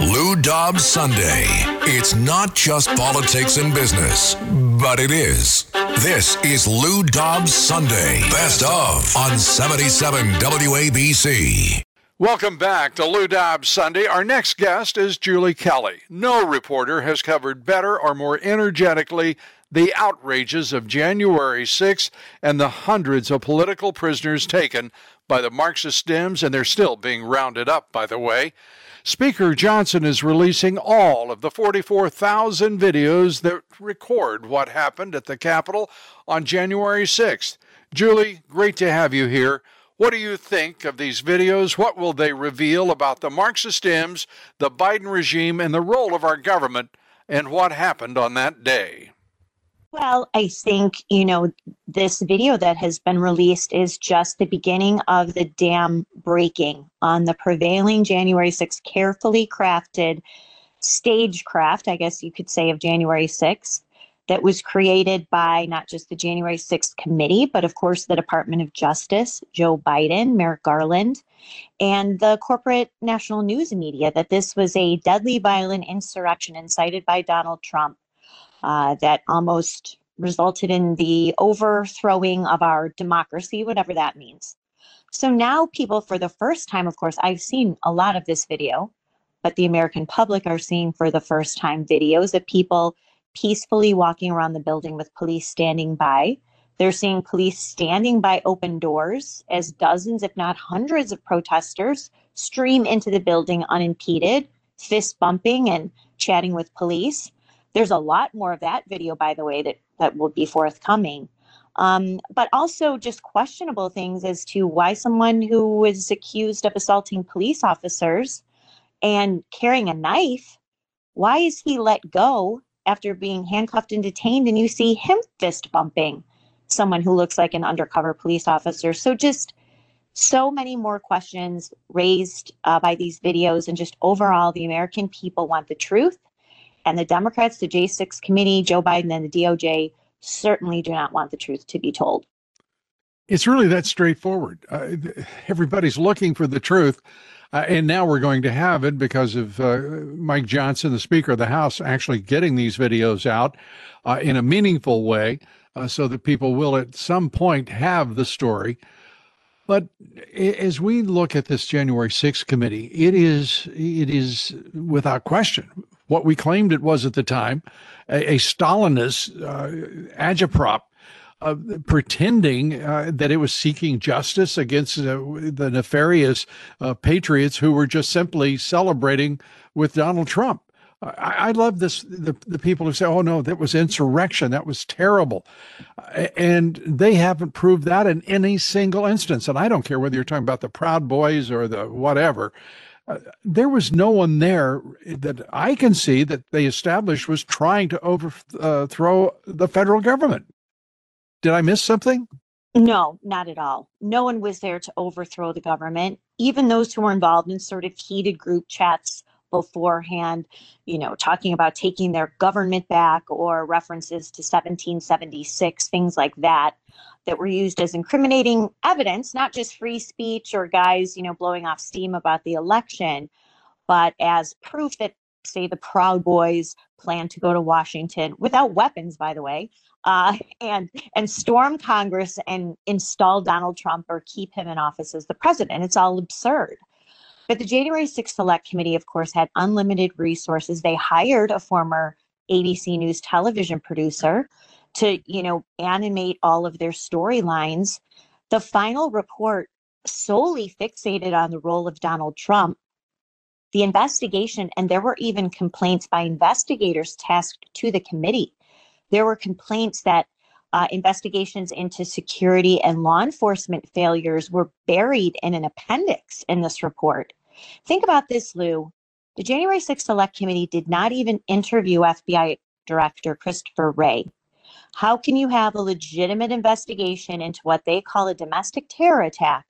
Lou Dobbs Sunday. It's not just politics and business, but it is. This is Lou Dobbs Sunday. Best of on 77 WABC. Welcome back to Lou Dobbs Sunday. Our next guest is Julie Kelly. No reporter has covered better or more energetically the outrages of January 6th and the hundreds of political prisoners taken by the Marxist Dems, and they're still being rounded up, by the way. Speaker Johnson is releasing all of the 44,000 videos that record what happened at the Capitol on January 6th. Julie, great to have you here. What do you think of these videos? What will they reveal about the Marxist Dems, the Biden regime, and the role of our government, and what happened on that day? Well, I think, you know, this video that has been released is just the beginning of the dam breaking on the prevailing January 6th carefully crafted stagecraft, I guess you could say, of January 6th that was created by not just the January 6th committee, but of course the Department of Justice, Joe Biden, Merrick Garland, and the corporate national news media that this was a deadly violent insurrection incited by Donald Trump uh, that almost resulted in the overthrowing of our democracy, whatever that means. So now, people, for the first time, of course, I've seen a lot of this video, but the American public are seeing for the first time videos of people peacefully walking around the building with police standing by. They're seeing police standing by open doors as dozens, if not hundreds, of protesters stream into the building unimpeded, fist bumping and chatting with police. There's a lot more of that video, by the way, that, that will be forthcoming. Um, but also just questionable things as to why someone who was accused of assaulting police officers and carrying a knife, why is he let go after being handcuffed and detained? And you see him fist bumping someone who looks like an undercover police officer. So just so many more questions raised uh, by these videos, and just overall, the American people want the truth. And the Democrats, the J6 committee, Joe Biden, and the DOJ certainly do not want the truth to be told. It's really that straightforward. Uh, everybody's looking for the truth. Uh, and now we're going to have it because of uh, Mike Johnson, the Speaker of the House, actually getting these videos out uh, in a meaningful way uh, so that people will at some point have the story. But as we look at this January 6th committee, it is it is without question what we claimed it was at the time, a, a Stalinist uh, agitprop. Uh, pretending uh, that it was seeking justice against uh, the nefarious uh, patriots who were just simply celebrating with Donald Trump. I, I, love this the, the people who say, "Oh no, that was insurrection. That was terrible," and they haven't proved that in any single instance. And I don't care whether you're talking about the Proud Boys or the whatever. Uh, there was no one there that I can see that they established was trying to overthrow uh, the federal government. Did I miss something? No, not at all. No one was there to overthrow the government. Even those who were involved in sort of heated group chats beforehand, you know, talking about taking their government back or references to 1776, things like that, that were used as incriminating evidence, not just free speech or guys, you know, blowing off steam about the election, but as proof that, say, the Proud Boys plan to go to Washington without weapons, by the way. Uh, and and storm Congress and install Donald Trump or keep him in office as the president. It's all absurd. But the January 6th Select Committee, of course, had unlimited resources. They hired a former ABC News television producer to, you know, animate all of their storylines. The final report solely fixated on the role of Donald Trump. The investigation, and there were even complaints by investigators tasked to the committee. There were complaints that uh, investigations into security and law enforcement failures were buried in an appendix in this report. Think about this, Lou. The January 6th Select Committee did not even interview FBI Director Christopher Wray. How can you have a legitimate investigation into what they call a domestic terror attack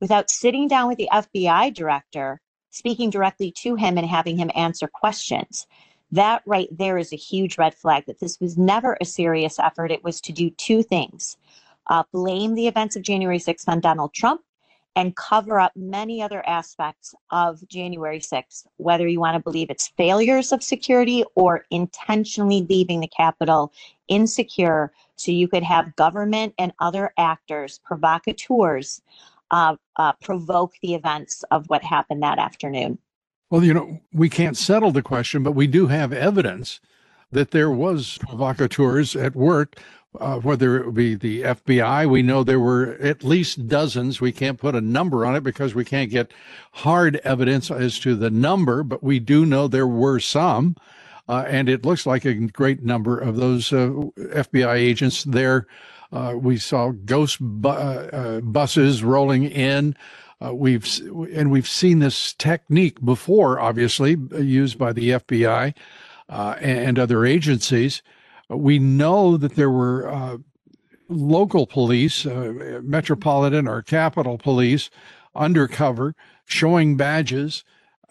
without sitting down with the FBI director, speaking directly to him, and having him answer questions? That right there is a huge red flag that this was never a serious effort. It was to do two things uh, blame the events of January 6th on Donald Trump and cover up many other aspects of January 6th, whether you want to believe it's failures of security or intentionally leaving the Capitol insecure so you could have government and other actors, provocateurs, uh, uh, provoke the events of what happened that afternoon. Well, you know, we can't settle the question, but we do have evidence that there was provocateurs at work uh, whether it be the FBI. We know there were at least dozens. We can't put a number on it because we can't get hard evidence as to the number, but we do know there were some. Uh, and it looks like a great number of those uh, FBI agents there. Uh, we saw ghost bu- uh, uh, buses rolling in. we've and we've seen this technique before, obviously used by the FBI and other agencies. We know that there were uh, local police, uh, metropolitan or Capitol Police, undercover, showing badges.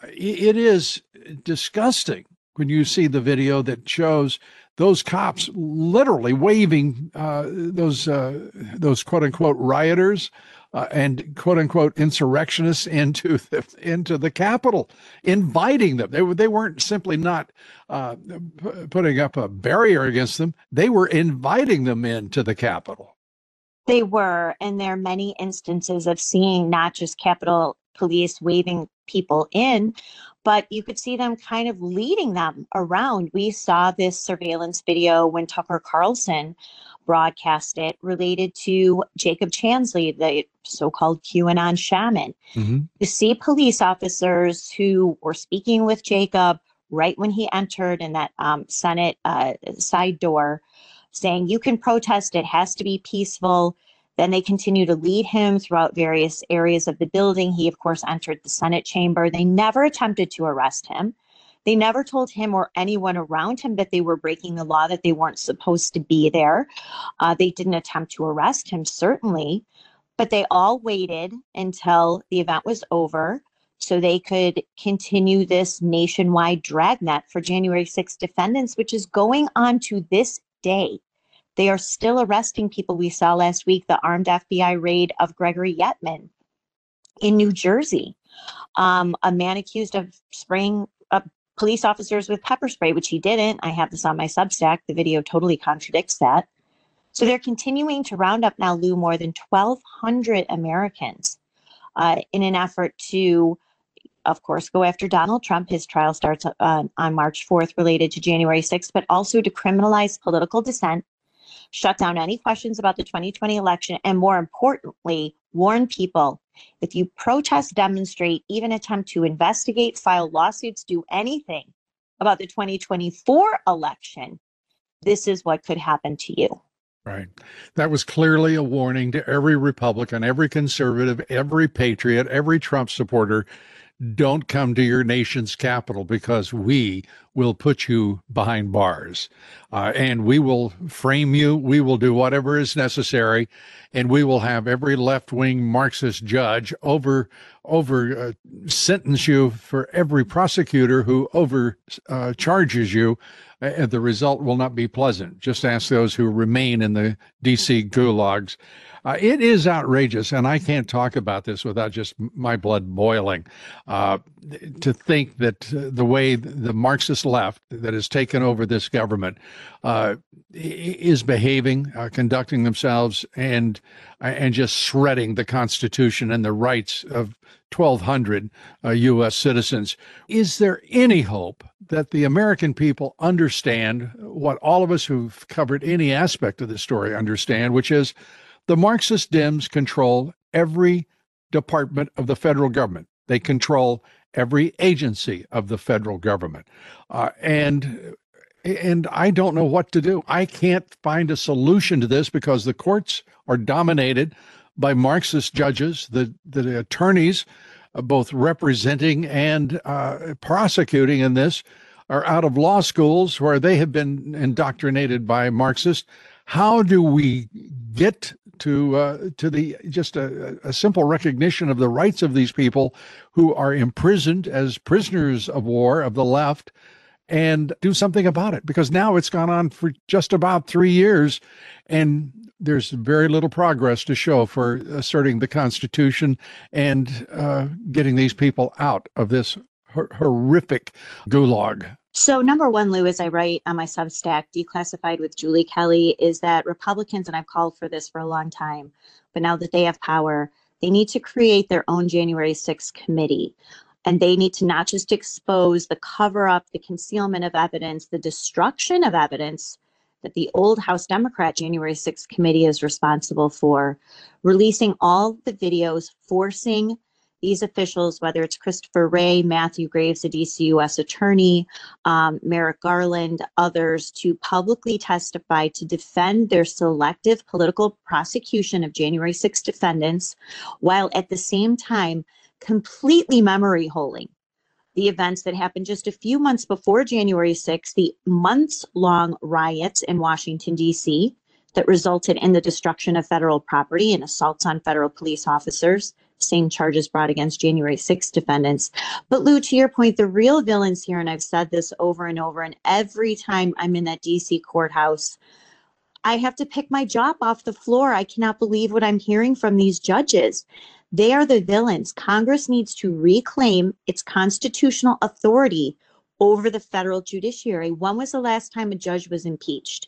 It is disgusting when you see the video that shows those cops literally waving uh, those uh, those quote unquote rioters uh, and quote unquote insurrectionists into the, into the Capitol, inviting them. They, they weren't simply not uh, p- putting up a barrier against them, they were inviting them into the Capitol. They were, and there are many instances of seeing not just Capitol Police waving people in, but you could see them kind of leading them around. We saw this surveillance video when Tucker Carlson broadcast it related to Jacob Chansley, the so-called QAnon shaman. Mm-hmm. You see police officers who were speaking with Jacob right when he entered in that um, Senate uh, side door, saying, "You can protest. It has to be peaceful." Then they continue to lead him throughout various areas of the building. He, of course, entered the Senate chamber. They never attempted to arrest him. They never told him or anyone around him that they were breaking the law, that they weren't supposed to be there. Uh, they didn't attempt to arrest him, certainly, but they all waited until the event was over so they could continue this nationwide dragnet for January 6 defendants, which is going on to this day. They are still arresting people. We saw last week the armed FBI raid of Gregory Yetman in New Jersey. Um, a man accused of spraying uh, police officers with pepper spray, which he didn't. I have this on my Substack. The video totally contradicts that. So they're continuing to round up now, Lou, more than 1,200 Americans uh, in an effort to, of course, go after Donald Trump. His trial starts uh, on March 4th related to January 6th, but also to criminalize political dissent, shut down any questions about the 2020 election, and more importantly, warn people if you protest, demonstrate, even attempt to investigate, file lawsuits, do anything about the 2024 election, this is what could happen to you. Right. That was clearly a warning to every Republican, every conservative, every patriot, every Trump supporter don't come to your nation's capital because we will put you behind bars uh, and we will frame you. We will do whatever is necessary and we will have every left wing Marxist judge over, over uh, sentence you for every prosecutor who over uh, charges you. And the result will not be pleasant. Just ask those who remain in the DC gulags. Uh, it is outrageous, and I can't talk about this without just my blood boiling. Uh, to think that uh, the way the Marxist left that has taken over this government uh, is behaving, conducting themselves, and and just shredding the Constitution and the rights of 1,200 U.S. Uh, citizens. Is there any hope that the American people understand what all of us who've covered any aspect of this story understand, which is the Marxist Dems control every department of the federal government. They control every agency of the federal government. Uh, and and I don't know what to do. I can't find a solution to this because the courts are dominated by Marxist judges. The the attorneys, uh, both representing and uh, prosecuting in this, are out of law schools where they have been indoctrinated by Marxists. How do we get to uh, to the just a, a, simple recognition of the rights of these people who are imprisoned as prisoners of war of the left and do something about it because now it's gone on for just about three years and there's very little progress to show for asserting the Constitution and uh, getting these people out of this hor- horrific gulag. So, number one, Lou, as I write on my Substack, Declassified with Julie Kelly, is that Republicans, and I've called for this for a long time, but now that they have power, they need to create their own January 6th committee. And they need to not just expose the cover up, the concealment of evidence, the destruction of evidence that the old House Democrat January 6th committee is responsible for, releasing all the videos, forcing these officials, whether it's Christopher Wray, Matthew Graves, the DC U.S. attorney, um, Merrick Garland, others, to publicly testify to defend their selective political prosecution of January 6 defendants, while at the same time completely memory holding the events that happened just a few months before January 6, the months long riots in Washington, D.C., that resulted in the destruction of federal property and assaults on federal police officers, same charges brought against January 6 defendants. But Lou, to your point, the real villains here, and I've said this over and over, and every time I'm in that DC courthouse, I have to pick my job off the floor. I cannot believe what I'm hearing from these judges. They are the villains. Congress needs to reclaim its constitutional authority over the federal judiciary. When was the last time a judge was impeached?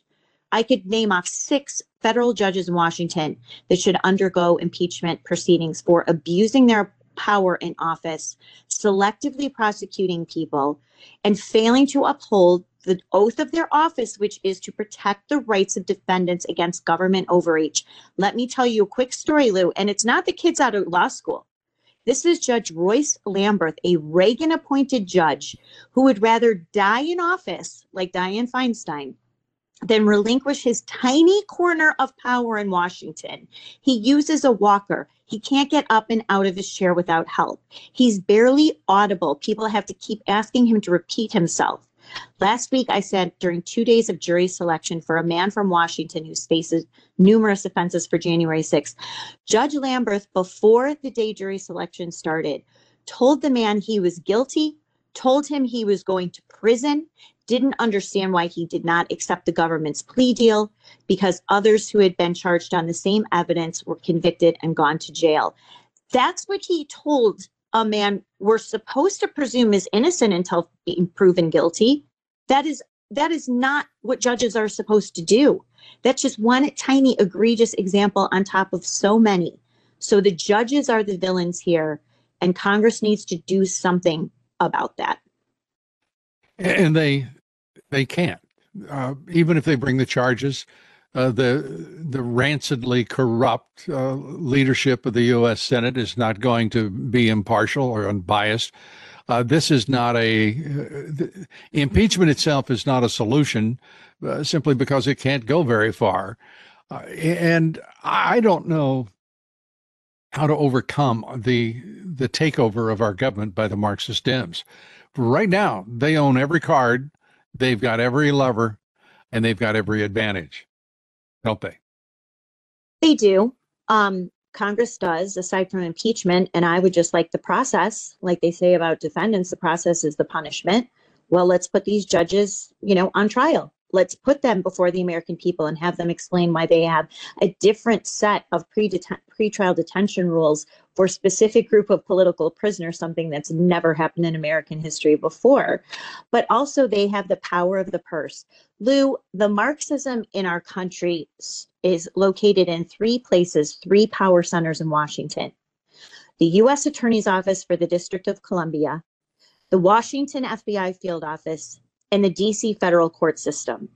I could name off six federal judges in Washington that should undergo impeachment proceedings for abusing their power in office, selectively prosecuting people, and failing to uphold the oath of their office, which is to protect the rights of defendants against government overreach. Let me tell you a quick story, Lou, and it's not the kids out of law school. This is Judge Royce Lamberth, a Reagan appointed judge who would rather die in office, like Dianne Feinstein, than relinquish his tiny corner of power in Washington. He uses a walker. He can't get up and out of his chair without help. He's barely audible. People have to keep asking him to repeat himself. Last week, I said during two days of jury selection for a man from Washington who faces numerous offenses for January 6th, Judge Lamberth, before the day jury selection started, told the man he was guilty, told him he was going to prison, didn't understand why he did not accept the government's plea deal because others who had been charged on the same evidence were convicted and gone to jail. That's what he told a man we're supposed to presume is innocent until proven guilty. That is that is not what judges are supposed to do. That's just one tiny egregious example on top of so many. So the judges are the villains here, and Congress needs to do something about that and they they can't uh, even if they bring the charges uh, the the rancidly corrupt uh, leadership of the U.S. Senate is not going to be impartial or unbiased. Uh, this is not a uh, impeachment itself is not a solution, uh, simply because it can't go very far. and I don't know how to overcome the the takeover of our government by the Marxist Dems right now they own every card, they've got every lever, and they've got every advantage, don't they? They do. Um, Congress does, aside from impeachment. And I would just like the process, like they say about defendants, the process is the punishment. Well, let's put these judges, you know, on trial let's put them before the American people and have them explain why they have a different set of pre-trial detention rules for a specific group of political prisoners, something that's never happened in American history before. But also they have the power of the purse. Lou, the Marxism in our country is located in three places, three power centers in Washington. The U.S. Attorney's Office for the District of Columbia, the Washington FBI Field Office, and the DC federal court system.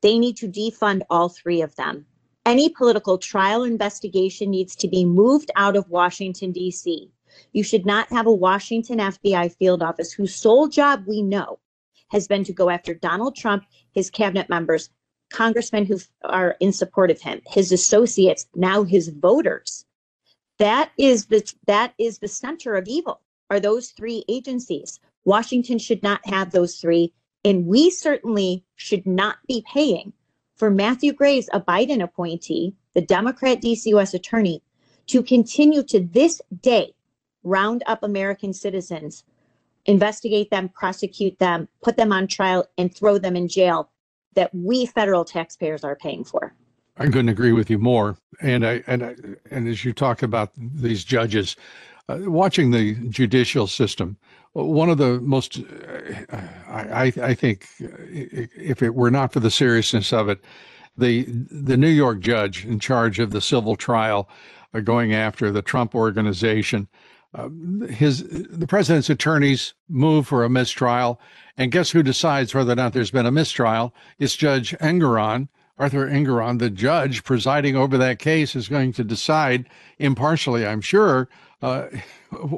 They need to defund all three of them. Any political trial investigation needs to be moved out of Washington, D.C. You should not have a Washington FBI field office whose sole job we know has been to go after Donald Trump, his cabinet members, congressmen who are in support of him, his associates, now his voters. That is the that is the center of evil. Are those three agencies? Washington should not have those three. And we certainly should not be paying for Matthew Graves, a Biden appointee, the Democrat DC US attorney, to continue to this day round up American citizens, investigate them, prosecute them, put them on trial, and throw them in jail that we federal taxpayers are paying for. I couldn't agree with you more. And I and I, and as you talk about these judges, uh, watching the judicial system, one of the most, uh, I, I think, if it were not for the seriousness of it, the the New York judge in charge of the civil trial, uh, going after the Trump organization, uh, his the president's attorneys move for a mistrial, and guess who decides whether or not there's been a mistrial? It's Judge Engoron Arthur Engoron, the judge presiding over that case, is going to decide impartially, I'm sure, uh,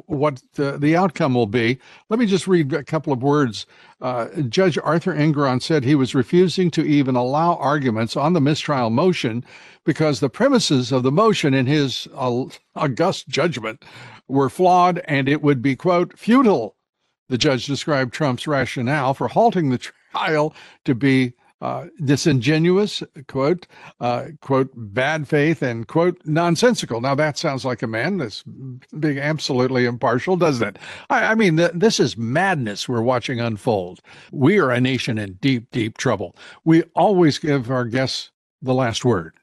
what the, the, outcome will be. Let me just read a couple of words. Uh, judge Arthur Engoron said he was refusing to even allow arguments on the mistrial motion because the premises of the motion, in his uh, august judgment, were flawed and it would be, quote, futile. The judge described Trump's rationale for halting the trial to be uh, disingenuous, quote, uh, quote, bad faith, and quote, nonsensical. Now that sounds like a man that's being absolutely impartial, doesn't it? I, I mean, th- this is madness we're watching unfold. We are a nation in deep, deep trouble. We always give our guests the last word,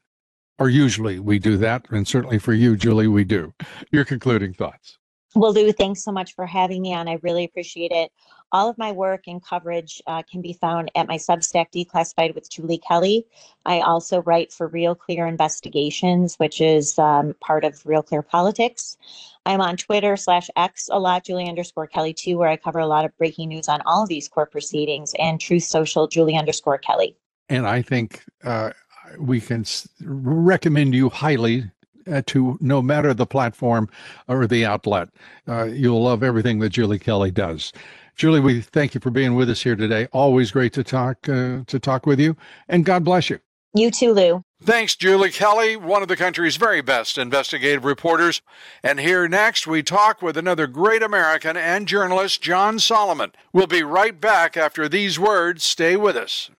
or usually we do that, and certainly for you, Julie, we do. Your concluding thoughts. Well, Lou, thanks so much for having me on. I really appreciate it. All of my work and coverage uh, can be found at my Substack, Declassified with Julie Kelly. I also write for Real Clear Investigations, which is um, part of Real Clear Politics. I'm on Twitter slash X a lot, Julie underscore Kelly too, where I cover a lot of breaking news on all of these court proceedings, and Truth Social, Julie underscore Kelly. And I think uh, we can recommend you highly to no matter the platform or the outlet. Uh, you'll love everything that Julie Kelly does. Julie, we thank you for being with us here today. Always great to talk uh, to talk with you, and God bless you. You too, Lou. Thanks, Julie Kelly, one of the country's very best investigative reporters. And here next, we talk with another great American and journalist, John Solomon. We'll be right back after these words. Stay with us.